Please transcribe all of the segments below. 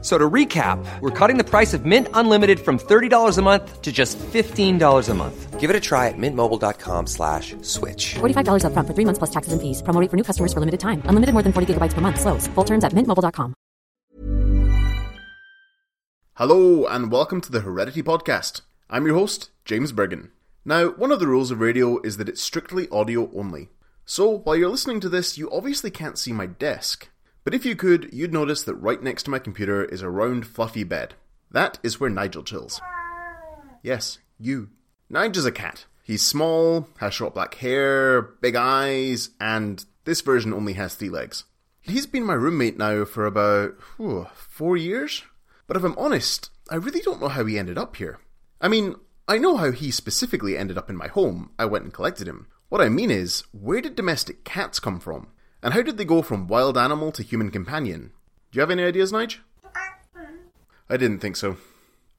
F- So to recap, we're cutting the price of Mint Unlimited from $30 a month to just $15 a month. Give it a try at mintmobile.com slash switch. $45 upfront for three months plus taxes and fees. Promo rate for new customers for limited time. Unlimited more than 40 gigabytes per month. Slows. Full terms at mintmobile.com. Hello, and welcome to the Heredity Podcast. I'm your host, James Burgon. Now, one of the rules of radio is that it's strictly audio only. So, while you're listening to this, you obviously can't see my desk. But if you could, you'd notice that right next to my computer is a round, fluffy bed. That is where Nigel chills. Yes, you. Nigel's a cat. He's small, has short black hair, big eyes, and this version only has three legs. He's been my roommate now for about whew, four years. But if I'm honest, I really don't know how he ended up here. I mean, I know how he specifically ended up in my home. I went and collected him. What I mean is, where did domestic cats come from? And how did they go from wild animal to human companion? Do you have any ideas, Nige? I didn't think so.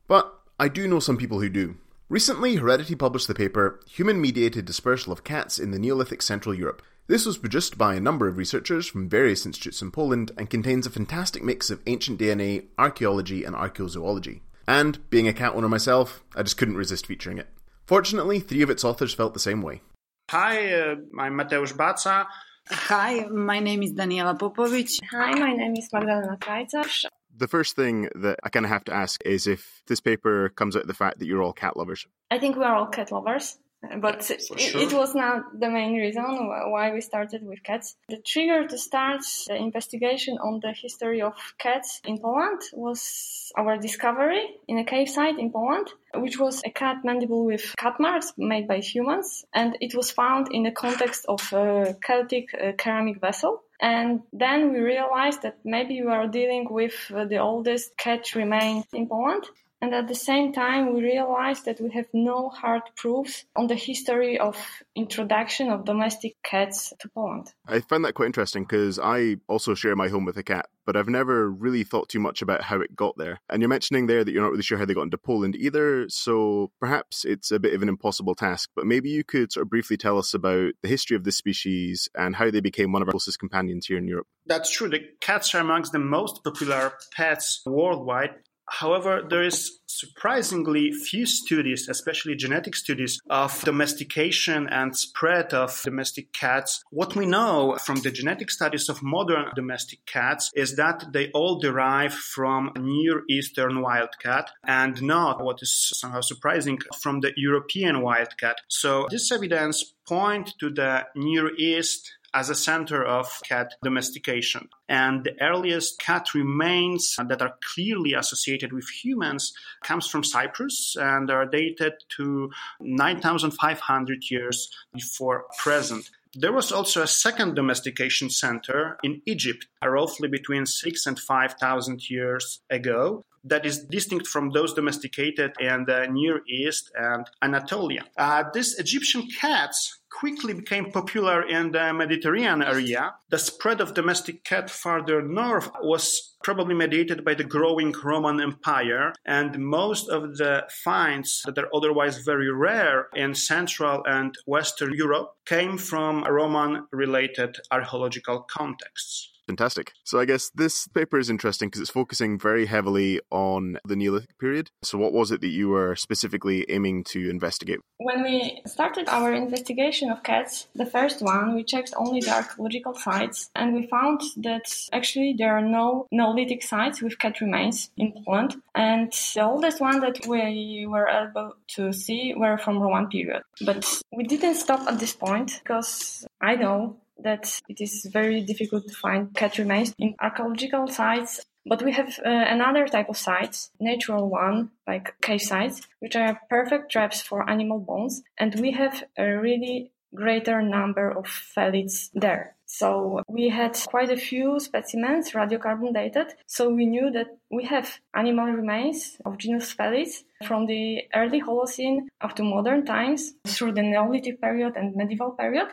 But I do know some people who do. Recently, Heredity published the paper Human Mediated Dispersal of Cats in the Neolithic Central Europe. This was produced by a number of researchers from various institutes in Poland and contains a fantastic mix of ancient DNA, archaeology, and archaeozoology. And, being a cat owner myself, I just couldn't resist featuring it. Fortunately, three of its authors felt the same way. Hi, uh, I'm Mateusz Baca. Hi, my name is Daniela Popovic. Hi, my name is Magdalena Krajcarz. The first thing that I kind of have to ask is if this paper comes out of the fact that you're all cat lovers. I think we are all cat lovers, but it, sure. it was not the main reason why we started with cats. The trigger to start the investigation on the history of cats in Poland was our discovery in a cave site in Poland, which was a cat mandible with cat marks made by humans, and it was found in the context of a Celtic uh, ceramic vessel. And then we realized that maybe we are dealing with uh, the oldest cat remains in Poland. And at the same time, we realized that we have no hard proofs on the history of introduction of domestic cats to Poland. I find that quite interesting because I also share my home with a cat, but I've never really thought too much about how it got there. And you're mentioning there that you're not really sure how they got into Poland either, so perhaps it's a bit of an impossible task. But maybe you could sort of briefly tell us about the history of this species and how they became one of our closest companions here in Europe. That's true. The cats are amongst the most popular pets worldwide. However, there is surprisingly few studies, especially genetic studies, of domestication and spread of domestic cats. What we know from the genetic studies of modern domestic cats is that they all derive from Near Eastern wildcat and not, what is somehow surprising, from the European wildcat. So this evidence point to the Near East as a center of cat domestication. And the earliest cat remains that are clearly associated with humans comes from Cyprus and are dated to 9,500 years before present. There was also a second domestication center in Egypt, roughly between six and 5,000 years ago that is distinct from those domesticated in the Near East and Anatolia. Uh, these Egyptian cats quickly became popular in the Mediterranean area. The spread of domestic cat farther north was probably mediated by the growing Roman Empire, and most of the finds that are otherwise very rare in Central and Western Europe came from Roman related archaeological contexts. Fantastic. So I guess this paper is interesting because it's focusing very heavily on the Neolithic period. So what was it that you were specifically aiming to investigate? When we started our investigation of cats, the first one, we checked only the archaeological sites and we found that actually there are no Neolithic sites with cat remains in Poland. And the oldest one that we were able to see were from Roman period. But we didn't stop at this point because I know that it is very difficult to find cat remains in archaeological sites. But we have uh, another type of sites, natural one, like cave sites, which are perfect traps for animal bones. And we have a really greater number of felids there. So we had quite a few specimens radiocarbon dated. So we knew that we have animal remains of genus Felis from the early Holocene up to modern times through the Neolithic period and medieval period.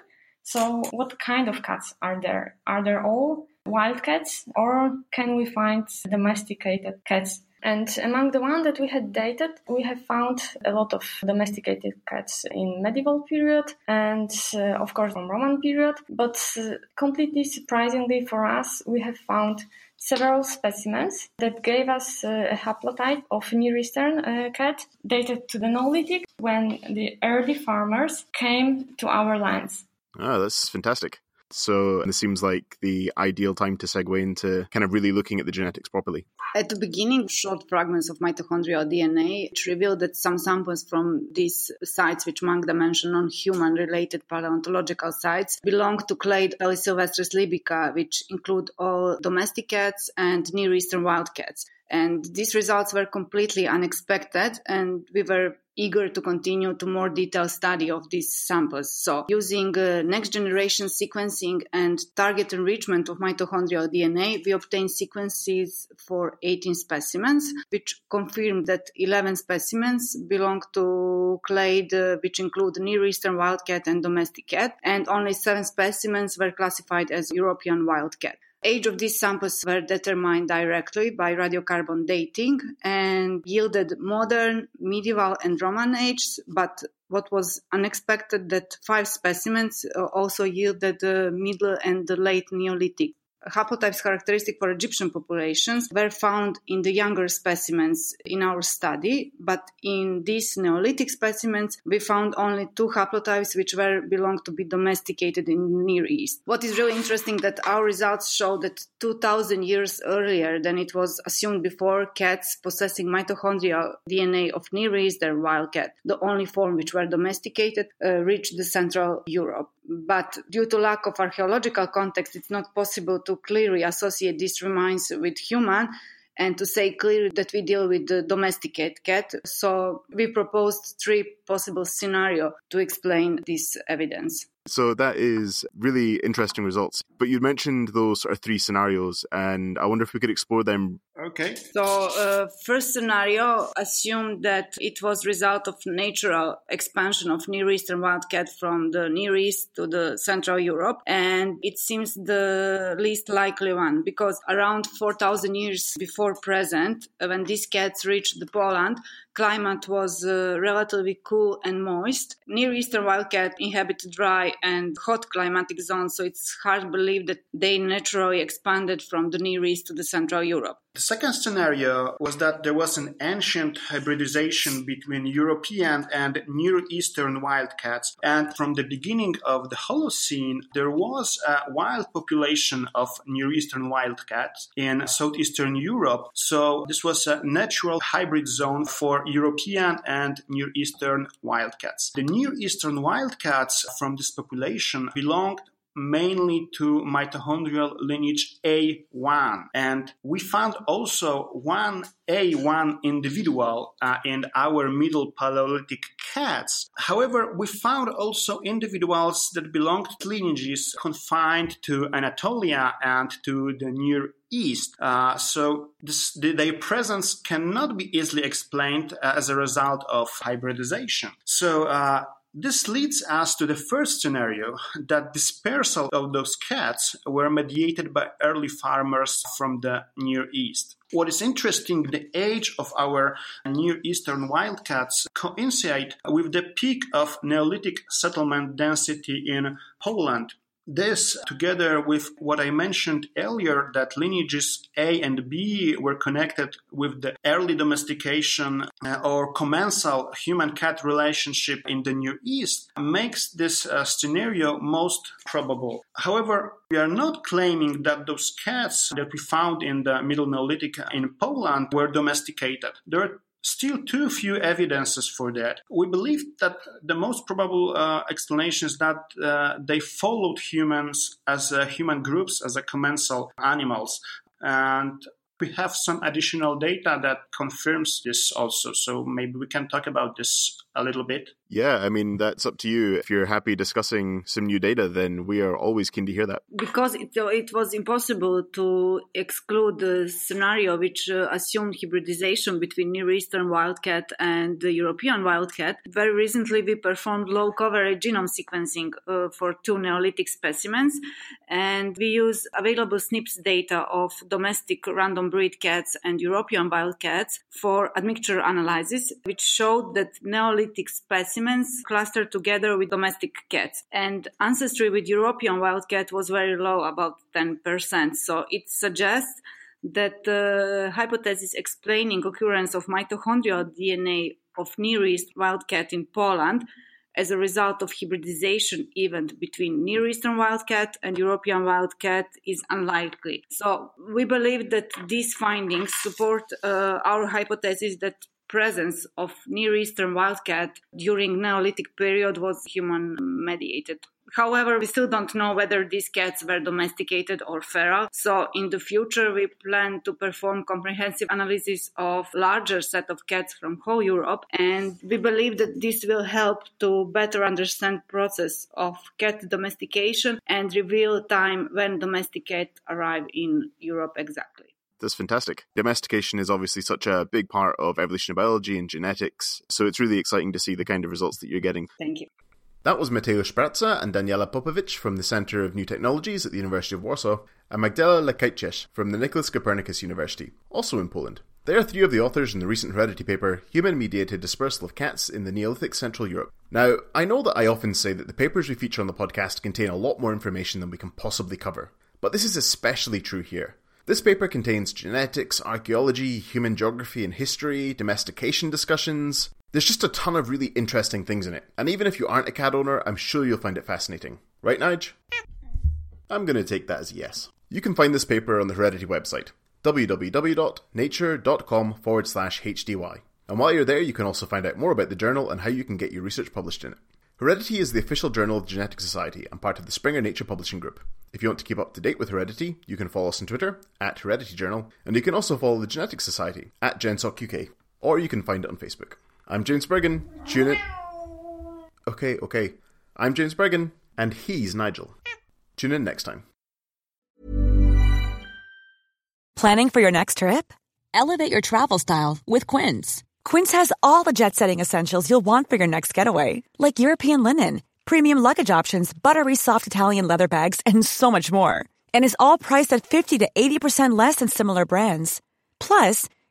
So what kind of cats are there? Are there all wild cats or can we find domesticated cats? And among the ones that we had dated, we have found a lot of domesticated cats in medieval period and uh, of course from Roman period. But uh, completely surprisingly for us, we have found several specimens that gave us uh, a haplotype of Near Eastern uh, cat dated to the Neolithic when the early farmers came to our lands. Ah, that's fantastic. So this seems like the ideal time to segue into kind of really looking at the genetics properly. At the beginning, short fragments of mitochondrial DNA revealed that some samples from these sites, which Magda mentioned on human related paleontological sites, belong to clade Felis silvestris lybica, which include all domestic cats and Near Eastern wild cats. And these results were completely unexpected, and we were eager to continue to more detailed study of these samples. So using uh, next generation sequencing and target enrichment of mitochondrial DNA, we obtained sequences for 18 specimens, which confirmed that 11 specimens belong to clade, uh, which include Near Eastern wildcat and domestic cat, and only seven specimens were classified as European wildcat age of these samples were determined directly by radiocarbon dating and yielded modern, medieval, and Roman age, but what was unexpected that five specimens uh, also yielded the middle and the late Neolithic haplotypes characteristic for Egyptian populations were found in the younger specimens in our study, but in these Neolithic specimens, we found only two haplotypes which were belonged to be domesticated in Near East. What is really interesting that our results show that 2000 years earlier than it was assumed before, cats possessing mitochondrial DNA of Near East, their wild cat, the only form which were domesticated, uh, reached the Central Europe but due to lack of archaeological context, it's not possible to clearly associate these remains with human and to say clearly that we deal with the domesticated cat. So we proposed three possible scenarios to explain this evidence. So that is really interesting results. But you mentioned those sort of three scenarios, and I wonder if we could explore them. Okay. So, uh, first scenario assumed that it was result of natural expansion of Near Eastern wildcat from the Near East to the Central Europe, and it seems the least likely one because around 4,000 years before present, when these cats reached the Poland, climate was uh, relatively cool and moist. Near Eastern wildcat inhabit dry and hot climatic zones, so it's hard to believe that they naturally expanded from the Near East to the Central Europe. The second scenario was that there was an ancient hybridization between European and Near Eastern wildcats, and from the beginning of the Holocene, there was a wild population of Near Eastern wildcats in southeastern Europe. So this was a natural hybrid zone for European and Near Eastern wildcats. The Near Eastern wildcats from this population belonged mainly to mitochondrial lineage A1. And we found also one A1 individual uh, in our middle Paleolithic cats. However, we found also individuals that belonged to lineages confined to Anatolia and to the Near East. Uh, so this, their presence cannot be easily explained uh, as a result of hybridization. So uh, this leads us to the first scenario that dispersal of those cats were mediated by early farmers from the Near East. What is interesting, the age of our Near Eastern wildcats coincide with the peak of Neolithic settlement density in Poland this, together with what I mentioned earlier, that lineages A and B were connected with the early domestication uh, or commensal human cat relationship in the Near East, makes this uh, scenario most probable. However, we are not claiming that those cats that we found in the Middle Neolithic in Poland were domesticated. There are still too few evidences for that. We believe that the most probable uh, explanation is that uh, they followed humans as uh, human groups, as a commensal animals. And we have some additional data that confirms this also. So maybe we can talk about this a little bit. Yeah, I mean, that's up to you. If you're happy discussing some new data, then we are always keen to hear that. Because it, it was impossible to exclude the scenario which uh, assumed hybridization between Near Eastern wildcat and the European wildcat. Very recently, we performed low coverage genome sequencing uh, for two Neolithic specimens, and we use available SNPs data of domestic random breed cats and European wildcats for admixture analysis, which showed that Neolithic specimens clustered together with domestic cats. And ancestry with European wildcat was very low, about 10%. So it suggests that the hypothesis explaining occurrence of mitochondrial DNA of Near East wildcat in Poland as a result of hybridization event between Near Eastern wildcat and European wildcat is unlikely. So we believe that these findings support uh, our hypothesis that presence of Near Eastern wildcat during Neolithic period was human mediated. However, we still don't know whether these cats were domesticated or feral. So in the future, we plan to perform comprehensive analysis of larger set of cats from whole Europe. And we believe that this will help to better understand process of cat domestication and reveal time when domestic cats arrive in Europe exactly that's fantastic. Domestication is obviously such a big part of evolutionary biology and genetics, so it's really exciting to see the kind of results that you're getting. Thank you. That was Mateusz Baca and Daniela Popovic from the Centre of New Technologies at the University of Warsaw, and Magdalena Krajcarz from the Nicholas Copernicus University, also in Poland. They are three of the authors in the recent Heredity paper, Human Mediated Dispersal of Cats in the Neolithic Central Europe. Now, I know that I often say that the papers we feature on the podcast contain a lot more information than we can possibly cover, but this is especially true here. This paper contains genetics, archaeology, human geography and history, domestication discussions. There's just a ton of really interesting things in it, and even if you aren't a cat owner, I'm sure you'll find it fascinating. Right, Nige? I'm going to take that as yes. You can find this paper on the Heredity website, www.nature.com forward slash HDY. And while you're there, you can also find out more about the journal and how you can get your research published in it. Heredity is the official journal of the Genetic Society and part of the Springer Nature Publishing Group. If you want to keep up to date with Heredity, you can follow us on Twitter at Heredity Journal, and you can also follow the Genetic Society at GenSocUK, or you can find it on Facebook. I'm James Burgon. Tune in. Okay, okay. I'm James Burgon, and he's Nigel. Tune in next time. Planning for your next trip? Elevate your travel style with Quince. Quince has all the jet setting essentials you'll want for your next getaway, like European linen premium luggage options, buttery soft Italian leather bags, and so much more. And is all priced at 50 to 80% less than similar brands. Plus,